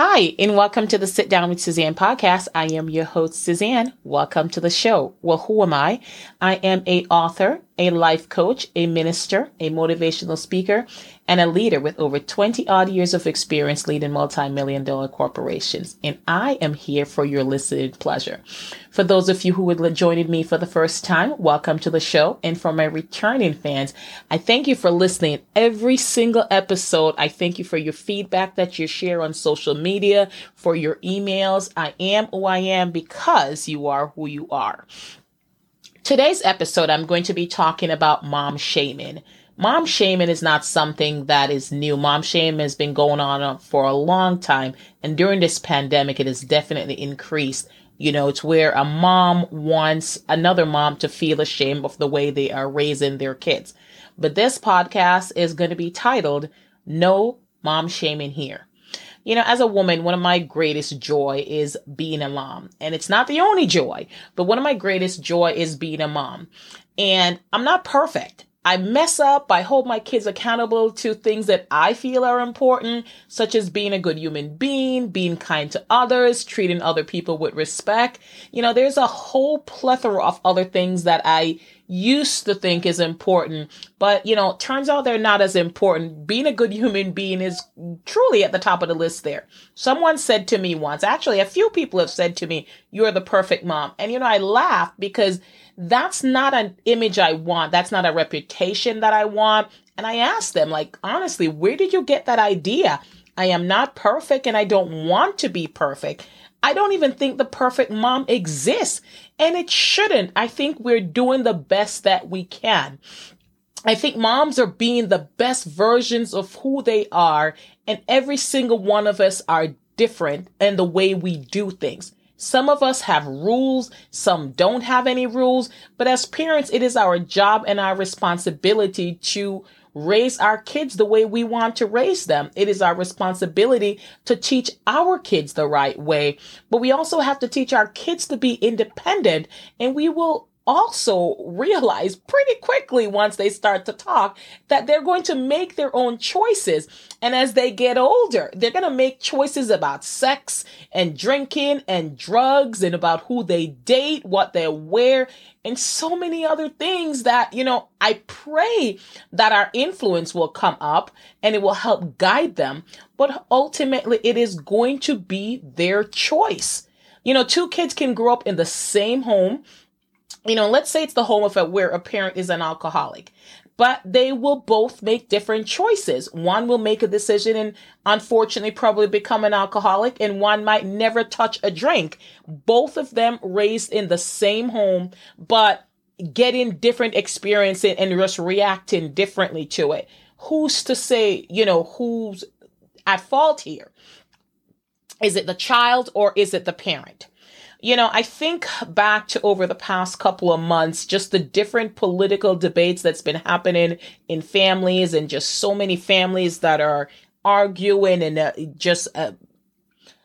Hi, and welcome to the Sit Down with Suzanne podcast. I am your host, Suzanne. Welcome to the show. Well, who am I? I am a author, a life coach, a minister, a motivational speaker, and a leader with over 20 odd years of experience leading multi-million dollar corporations. And I am here for your listening pleasure. For those of you who would joining me for the first time, welcome to the show. And for my returning fans, I thank you for listening every single episode. I thank you for your feedback that you share on social media, for your emails. I am who I am because you are who you are. Today's episode, I'm going to be talking about mom shaming. Mom shaming is not something that is new. Mom shaming has been going on uh, for a long time. And during this pandemic, it has definitely increased. You know, it's where a mom wants another mom to feel ashamed of the way they are raising their kids. But this podcast is going to be titled No Mom Shaming Here. You know, as a woman, one of my greatest joy is being a mom. And it's not the only joy, but one of my greatest joy is being a mom. And I'm not perfect. I mess up. I hold my kids accountable to things that I feel are important, such as being a good human being, being kind to others, treating other people with respect. You know, there's a whole plethora of other things that I used to think is important, but you know, turns out they're not as important. Being a good human being is truly at the top of the list there. Someone said to me once, actually, a few people have said to me, you're the perfect mom. And you know, I laugh because that's not an image I want. That's not a reputation that I want. And I asked them, like, honestly, where did you get that idea? I am not perfect and I don't want to be perfect. I don't even think the perfect mom exists. And it shouldn't. I think we're doing the best that we can. I think moms are being the best versions of who they are. And every single one of us are different in the way we do things. Some of us have rules, some don't have any rules, but as parents, it is our job and our responsibility to raise our kids the way we want to raise them. It is our responsibility to teach our kids the right way, but we also have to teach our kids to be independent and we will also realize pretty quickly once they start to talk that they're going to make their own choices. And as they get older, they're going to make choices about sex and drinking and drugs and about who they date, what they wear, and so many other things that, you know, I pray that our influence will come up and it will help guide them. But ultimately, it is going to be their choice. You know, two kids can grow up in the same home you know, let's say it's the home of where a parent is an alcoholic, but they will both make different choices. One will make a decision and unfortunately probably become an alcoholic and one might never touch a drink. Both of them raised in the same home, but getting different experiences and just reacting differently to it. Who's to say, you know, who's at fault here? Is it the child or is it the parent? You know, I think back to over the past couple of months, just the different political debates that's been happening in families and just so many families that are arguing and uh, just uh,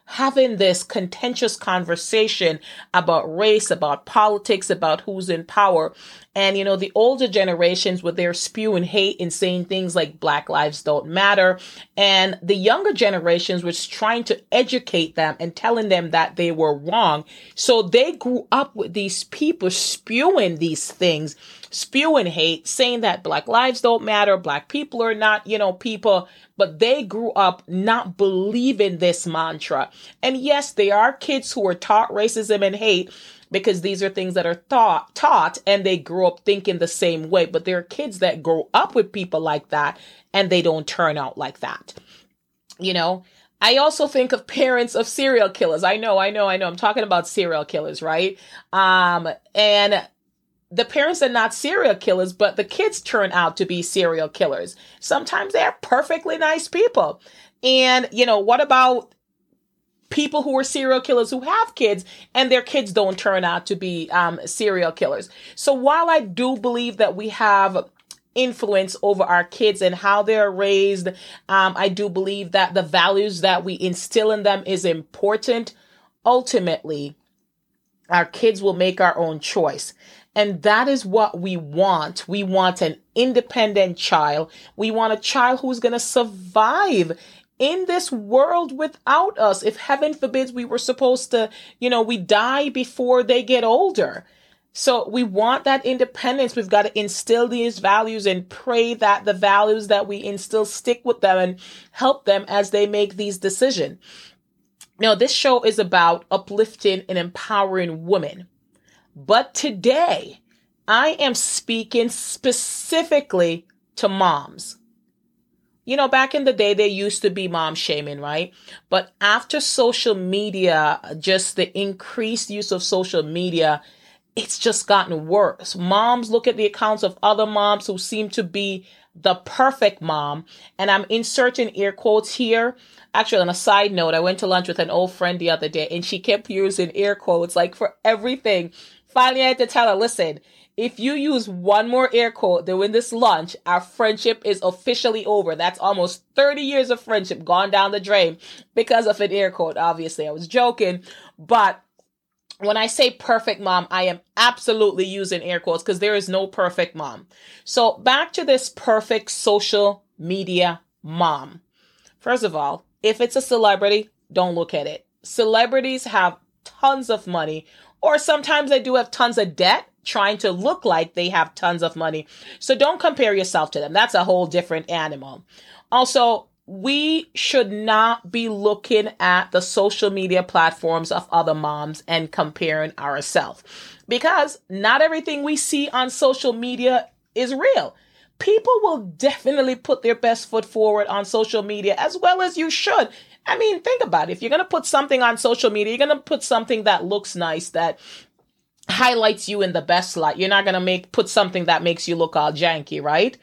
having this contentious conversation about race, about politics, about who's in power. And, you know, the older generations with their spewing hate and saying things like Black lives don't matter. And the younger generations was trying to educate them and telling them that they were wrong. So they grew up with these people spewing these things, spewing hate, saying that Black lives don't matter, Black people are not, you know, people but they grew up not believing this mantra. And yes, there are kids who are taught racism and hate, because these are things that are thought taught and they grow up thinking the same way but there are kids that grow up with people like that and they don't turn out like that you know I also think of parents of serial killers. I know, I know, I know. I'm talking about serial killers, right? Um, and the parents are not serial killers, but the kids turn out to be serial killers. Sometimes they're perfectly nice people. And, you know, what about people who are serial killers who have kids and their kids don't turn out to be um, serial killers. So while I do believe that we have influence over our kids and how they're raised, um, I do believe that the values that we instill in them is important. Ultimately, our kids will make our own choice. And that is what we want. We want an independent child. We want a child who's going to survive in this world without us. If heaven forbids we were supposed to, you know, we die before they get older. So we want that independence. We've got to instill these values and pray that the values that we instill stick with them and help them as they make these decisions. Now, this show is about uplifting and empowering women. But today, I am speaking specifically to moms. You know, back in the day, there used to be mom shaming, right? But after social media, just the increased use of social media, it's just gotten worse. Moms look at the accounts of other moms who seem to be the perfect mom. And I'm inserting air quotes here. Actually, on a side note, I went to lunch with an old friend the other day and she kept using air quotes like for everything. Finally, I had to tell her, listen, if you use one more air quote during this lunch, our friendship is officially over. That's almost 30 years of friendship gone down the drain because of an air quote. Obviously, I was joking, but when I say perfect mom, I am absolutely using air quotes because there is no perfect mom. So back to this perfect social media mom. First of all, if it's a celebrity, don't look at it. Celebrities have tons of money, or sometimes they do have tons of debt trying to look like they have tons of money. So don't compare yourself to them. That's a whole different animal. Also, we should not be looking at the social media platforms of other moms and comparing ourselves because not everything we see on social media is real. People will definitely put their best foot forward on social media as well as you should. I mean, think about it. If you're going to put something on social media, you're going to put something that looks nice, that highlights you in the best light. You're not going to make put something that makes you look all janky, right?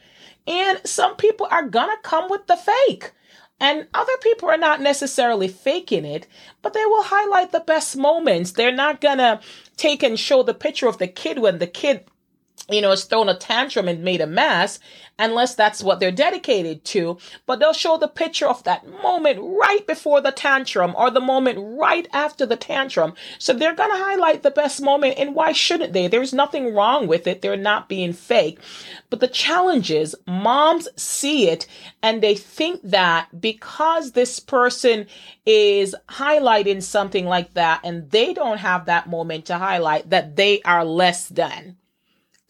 And some people are gonna come with the fake. And other people are not necessarily faking it, but they will highlight the best moments. They're not gonna take and show the picture of the kid when the kid you know, has thrown a tantrum and made a mess, unless that's what they're dedicated to. But they'll show the picture of that moment right before the tantrum or the moment right after the tantrum. So they're going to highlight the best moment. And why shouldn't they? There's nothing wrong with it. They're not being fake. But the challenge is moms see it and they think that because this person is highlighting something like that and they don't have that moment to highlight that they are less than.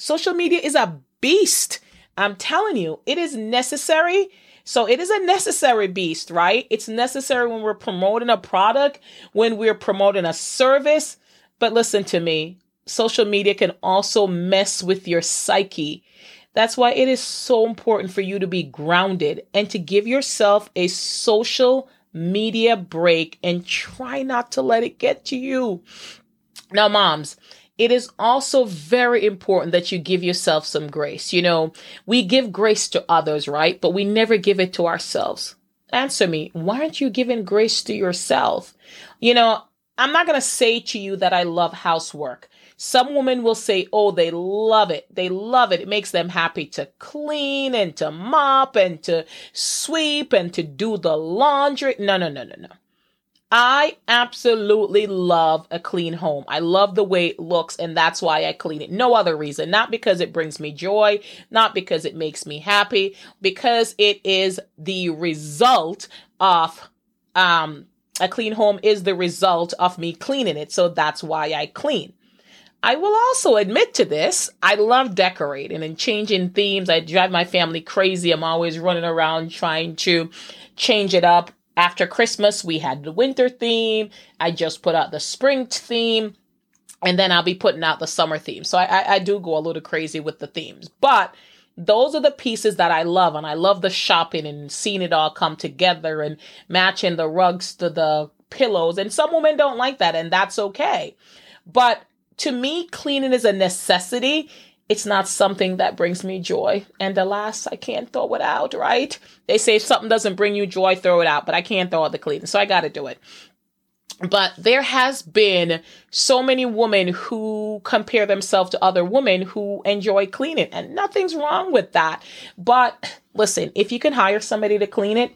Social media is a beast. I'm telling you, it is necessary. So it is a necessary beast, right? It's necessary when we're promoting a product, when we're promoting a service. But listen to me, social media can also mess with your psyche. That's why it is so important for you to be grounded and to give yourself a social media break and try not to let it get to you. Now, moms, it is also very important that you give yourself some grace. You know, we give grace to others, right? But we never give it to ourselves. Answer me, why aren't you giving grace to yourself? You know, I'm not going to say to you that I love housework. Some women will say, oh, they love it. They love it. It makes them happy to clean and to mop and to sweep and to do the laundry. No, no, no, no, no. I absolutely love a clean home. I love the way it looks, and that's why I clean it. No other reason. Not because it brings me joy, not because it makes me happy, because it is the result of um a clean home is the result of me cleaning it. So that's why I clean. I will also admit to this. I love decorating and changing themes. I drive my family crazy. I'm always running around trying to change it up after Christmas, we had the winter theme. I just put out the spring theme. And then I'll be putting out the summer theme. So I, I, I do go a little crazy with the themes. But those are the pieces that I love. And I love the shopping and seeing it all come together and matching the rugs to the pillows. And some women don't like that, and that's okay. But to me, cleaning is a necessity it's not something that brings me joy. And alas, I can't throw it out, right? They say if something doesn't bring you joy, throw it out, but I can't throw out the cleaning. So I got to do it. But there has been so many women who compare themselves to other women who enjoy cleaning, and nothing's wrong with that. But listen, if you can hire somebody to clean it,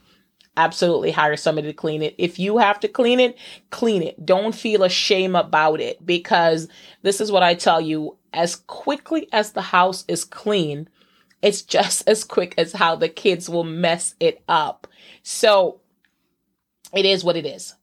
absolutely hire somebody to clean it. If you have to clean it, clean it. Don't feel ashamed about it because this is what I tell you as quickly as the house is clean, it's just as quick as how the kids will mess it up. So it is what it is.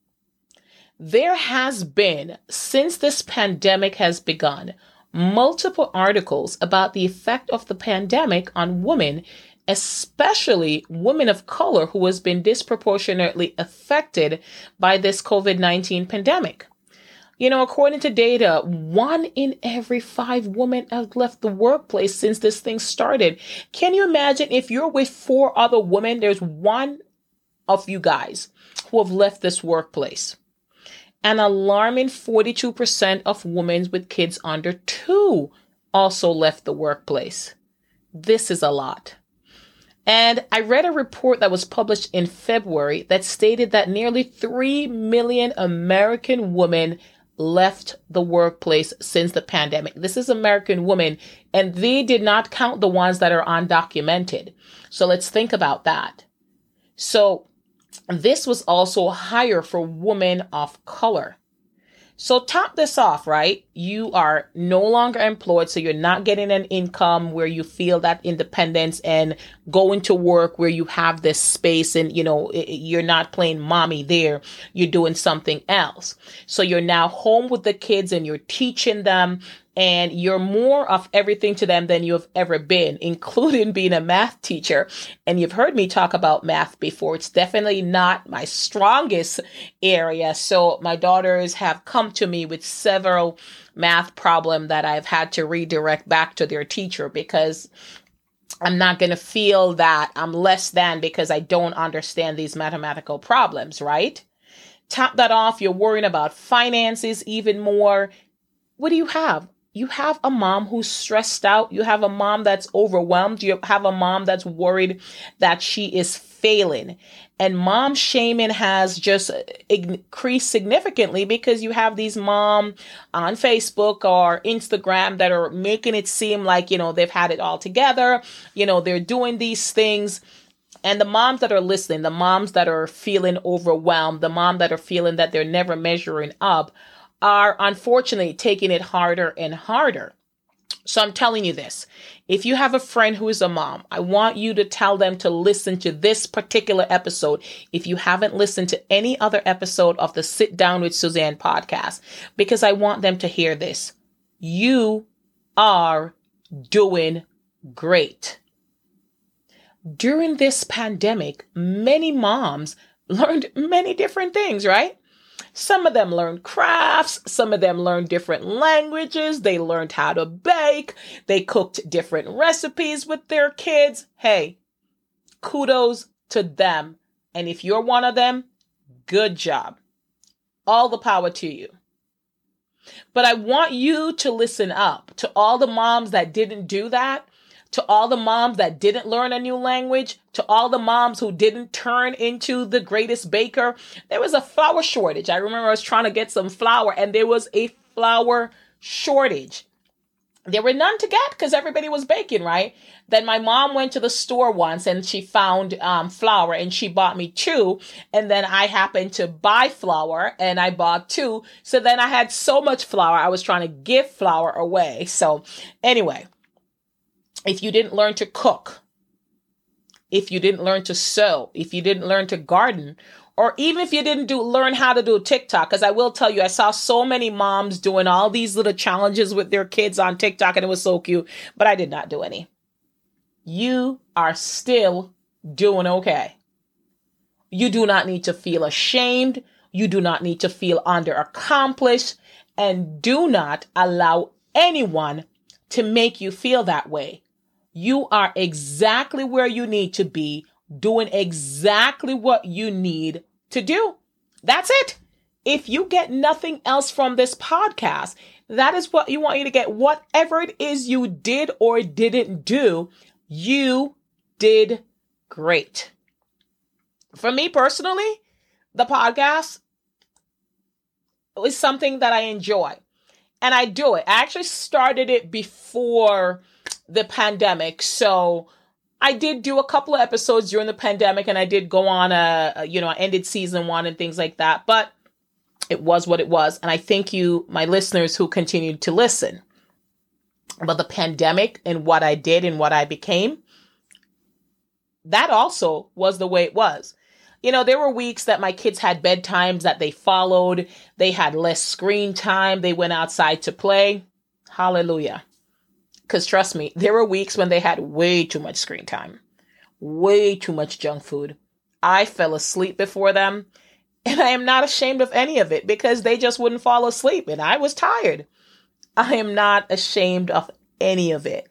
There has been, since this pandemic has begun, multiple articles about the effect of the pandemic on women, especially women of color who has been disproportionately affected by this COVID-19 pandemic. You know, according to data, one in every five women have left the workplace since this thing started. Can you imagine if you're with four other women, there's one of you guys who have left this workplace? An alarming 42% of women with kids under two also left the workplace. This is a lot. And I read a report that was published in February that stated that nearly 3 million American women left the workplace since the pandemic. This is American women, and they did not count the ones that are undocumented. So let's think about that. So this was also higher for women of color. So top this off, right? You are no longer employed, so you're not getting an income where you feel that independence and going to work where you have this space and, you know, you're not playing mommy there. You're doing something else. So you're now home with the kids and you're teaching them and you're more of everything to them than you have ever been, including being a math teacher. And you've heard me talk about math before. It's definitely not my strongest area. So my daughters have come to me with several math problem that I've had to redirect back to their teacher because I'm not going to feel that I'm less than because I don't understand these mathematical problems, right? Top that off, you're worrying about finances even more. What do you have? You have a mom who's stressed out. You have a mom that's overwhelmed. You have a mom that's worried that she is failing. And mom shaming has just increased significantly because you have these mom on Facebook or Instagram that are making it seem like, you know, they've had it all together. You know, they're doing these things. And the moms that are listening, the moms that are feeling overwhelmed, the mom that are feeling that they're never measuring up are unfortunately taking it harder and harder. So I'm telling you this. If you have a friend who is a mom, I want you to tell them to listen to this particular episode. If you haven't listened to any other episode of the Sit Down with Suzanne podcast, because I want them to hear this. You are doing great. During this pandemic, many moms learned many different things, right? Some of them learned crafts. Some of them learned different languages. They learned how to bake. They cooked different recipes with their kids. Hey, kudos to them. And if you're one of them, good job. All the power to you. But I want you to listen up to all the moms that didn't do that to all the moms that didn't learn a new language, to all the moms who didn't turn into the greatest baker. There was a flour shortage. I remember I was trying to get some flour and there was a flour shortage. There were none to get because everybody was baking, right? Then my mom went to the store once and she found um, flour and she bought me two. And then I happened to buy flour and I bought two. So then I had so much flour, I was trying to give flour away. So anyway, if you didn't learn to cook, if you didn't learn to sew, if you didn't learn to garden, or even if you didn't do learn how to do TikTok, because I will tell you, I saw so many moms doing all these little challenges with their kids on TikTok and it was so cute, but I did not do any. You are still doing okay. You do not need to feel ashamed. You do not need to feel under accomplished and do not allow anyone to make you feel that way. You are exactly where you need to be, doing exactly what you need to do. That's it. If you get nothing else from this podcast, that is what you want you to get. Whatever it is you did or didn't do, you did great. For me personally, the podcast is something that I enjoy and I do it. I actually started it before the pandemic. So I did do a couple of episodes during the pandemic and I did go on a, a, you know, I ended season one and things like that. But it was what it was. And I thank you, my listeners who continued to listen. But the pandemic and what I did and what I became, that also was the way it was. You know, there were weeks that my kids had bedtimes that they followed. They had less screen time. They went outside to play. Hallelujah. Because trust me, there were weeks when they had way too much screen time, way too much junk food. I fell asleep before them, and I am not ashamed of any of it because they just wouldn't fall asleep, and I was tired. I am not ashamed of any of it,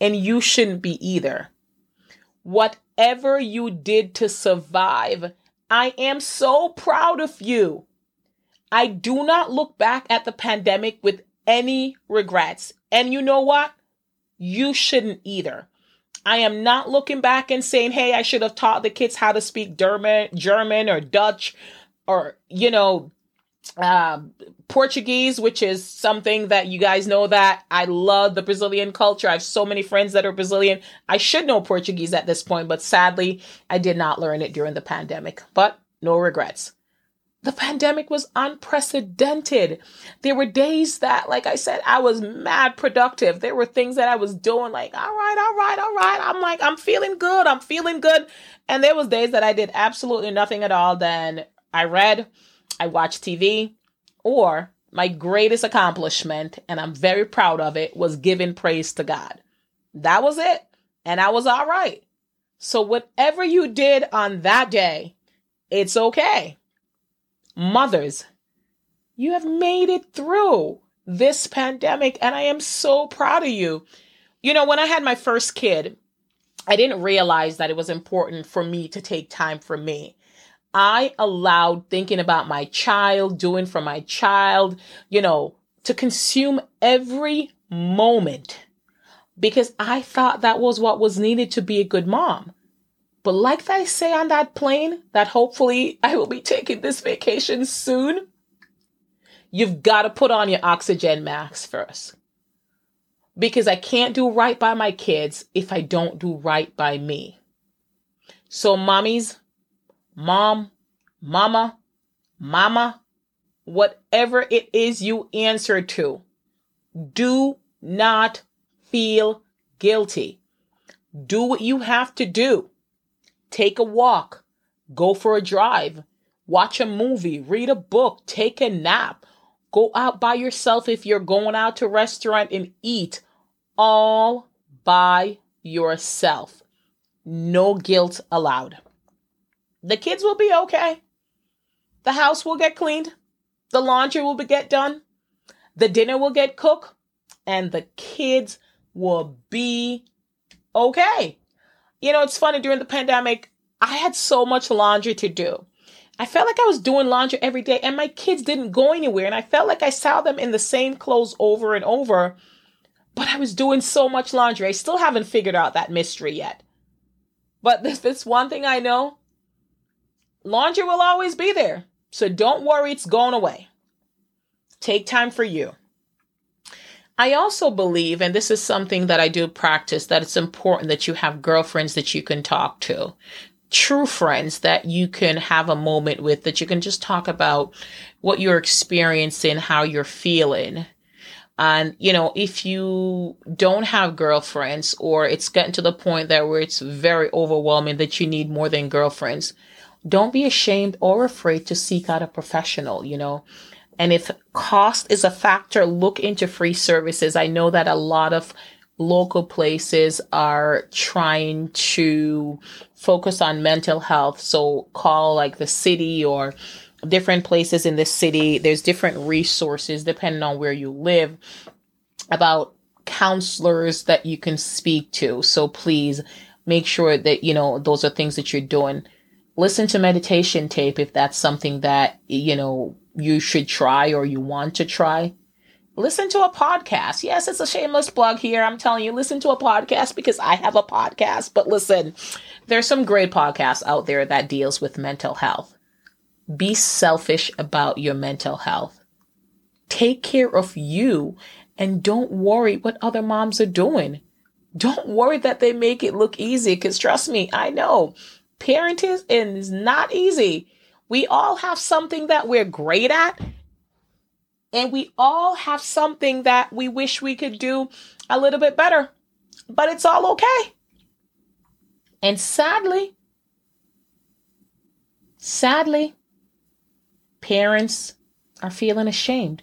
and you shouldn't be either. Whatever you did to survive, I am so proud of you. I do not look back at the pandemic with any regrets. And you know what? You shouldn't either. I am not looking back and saying, hey, I should have taught the kids how to speak German, German or Dutch or, you know, uh, Portuguese, which is something that you guys know that I love the Brazilian culture. I have so many friends that are Brazilian. I should know Portuguese at this point, but sadly, I did not learn it during the pandemic. But no regrets. The pandemic was unprecedented. There were days that, like I said, I was mad productive. There were things that I was doing like, all right, all right, all right. I'm like, I'm feeling good. I'm feeling good. And there was days that I did absolutely nothing at all. Then I read, I watched TV, or my greatest accomplishment, and I'm very proud of it, was giving praise to God. That was it. And I was all right. So whatever you did on that day, it's okay. Mothers, you have made it through this pandemic, and I am so proud of you. You know, when I had my first kid, I didn't realize that it was important for me to take time for me. I allowed thinking about my child, doing for my child, you know, to consume every moment because I thought that was what was needed to be a good mom. But like I say on that plane, that hopefully I will be taking this vacation soon, you've got to put on your oxygen mask first. Because I can't do right by my kids if I don't do right by me. So, mommies, mom, mama, mama, whatever it is you answer to, do not feel guilty. Do what you have to do. Take a walk, go for a drive, watch a movie, read a book, take a nap, go out by yourself if you're going out to a restaurant and eat all by yourself. No guilt allowed. The kids will be okay. The house will get cleaned. The laundry will be get done. The dinner will get cooked and the kids will be okay. You know, it's funny during the pandemic, I had so much laundry to do. I felt like I was doing laundry every day and my kids didn't go anywhere. And I felt like I saw them in the same clothes over and over, but I was doing so much laundry. I still haven't figured out that mystery yet. But this, this one thing I know laundry will always be there. So don't worry, it's going away. Take time for you. I also believe, and this is something that I do practice, that it's important that you have girlfriends that you can talk to, true friends that you can have a moment with, that you can just talk about what you're experiencing, how you're feeling. And, you know, if you don't have girlfriends or it's getting to the point that where it's very overwhelming that you need more than girlfriends, don't be ashamed or afraid to seek out a professional, you know. And if cost is a factor, look into free services. I know that a lot of local places are trying to focus on mental health. So call like the city or different places in the city. There's different resources depending on where you live about counselors that you can speak to. So please make sure that, you know, those are things that you're doing. Listen to meditation tape if that's something that, you know, you should try or you want to try, listen to a podcast. Yes, it's a shameless plug here. I'm telling you, listen to a podcast because I have a podcast. But listen, there's some great podcasts out there that deals with mental health. Be selfish about your mental health. Take care of you and don't worry what other moms are doing. Don't worry that they make it look easy because trust me, I know parenting is not easy. We all have something that we're great at. And we all have something that we wish we could do a little bit better. But it's all okay. And sadly, Sadly, parents are feeling ashamed,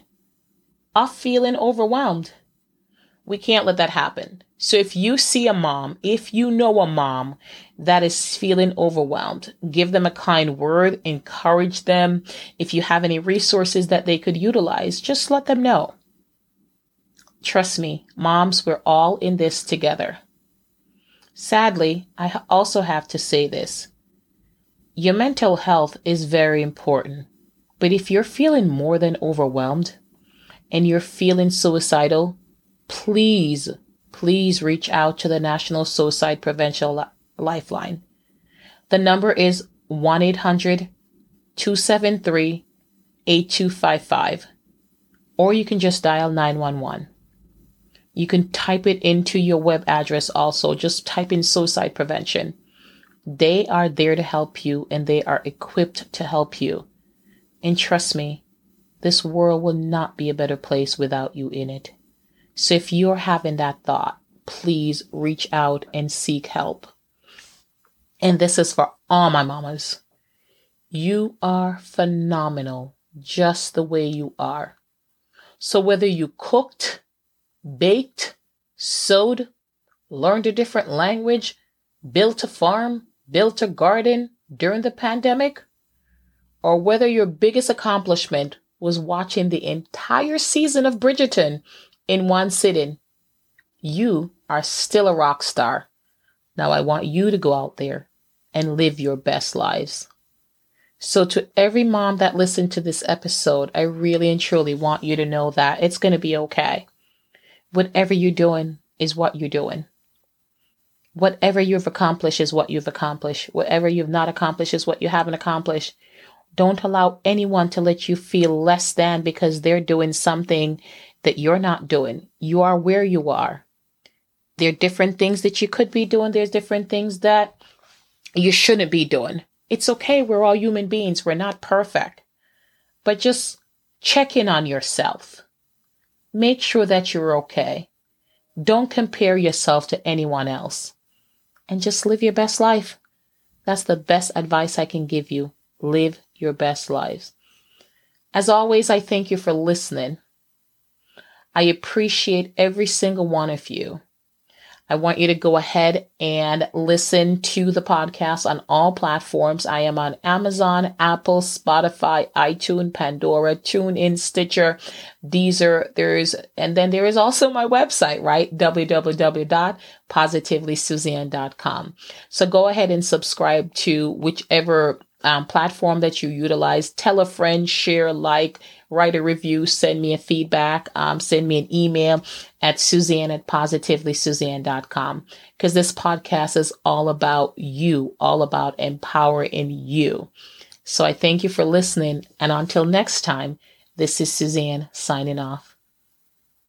are feeling overwhelmed. We can't let that happen. So if you see a mom, if you know a mom that is feeling overwhelmed, give them a kind word, encourage them. If you have any resources that they could utilize, just let them know. Trust me, moms, we're all in this together. Sadly, I also have to say this. Your mental health is very important. But if you're feeling more than overwhelmed and you're feeling suicidal, please please reach out to the National Suicide Prevention Lifeline. The number is 1 800 273 8255, or you can just dial 911. You can type it into your web address also. Just type in suicide prevention. They are there to help you and they are equipped to help you. And trust me, this world will not be a better place without you in it. So if you're having that thought, please reach out and seek help. And this is for all my mamas. You are phenomenal just the way you are. So whether you cooked, baked, sewed, learned a different language, built a farm, built a garden during the pandemic, or whether your biggest accomplishment was watching the entire season of Bridgerton in one sitting, you are still a rock star. Now I want you to go out there and live your best lives. So, to every mom that listened to this episode, I really and truly want you to know that it's going to be okay. Whatever you're doing is what you're doing. Whatever you've accomplished is what you've accomplished. Whatever you've not accomplished is what you haven't accomplished. Don't allow anyone to let you feel less than because they're doing something that you're not doing. You are where you are. There are different things that you could be doing. There's different things that you shouldn't be doing. It's okay. We're all human beings. We're not perfect. But just check in on yourself. Make sure that you're okay. Don't compare yourself to anyone else. And just live your best life. That's the best advice I can give you. Live your best lives. As always, I thank you for listening. I appreciate every single one of you. I want you to go ahead and listen to the podcast on all platforms. I am on Amazon, Apple, Spotify, iTunes, Pandora, TuneIn, Stitcher, Deezer. There's, and then there is also my website, right? www.positivelysuzanne.com. So go ahead and subscribe to whichever um, platform that you utilize. Tell a friend, share, like, write a review, send me a feedback, um, send me an email at Suzanne at positivelysuzanne.com because this podcast is all about you, all about empowering you. So I thank you for listening. And until next time, this is Suzanne signing off.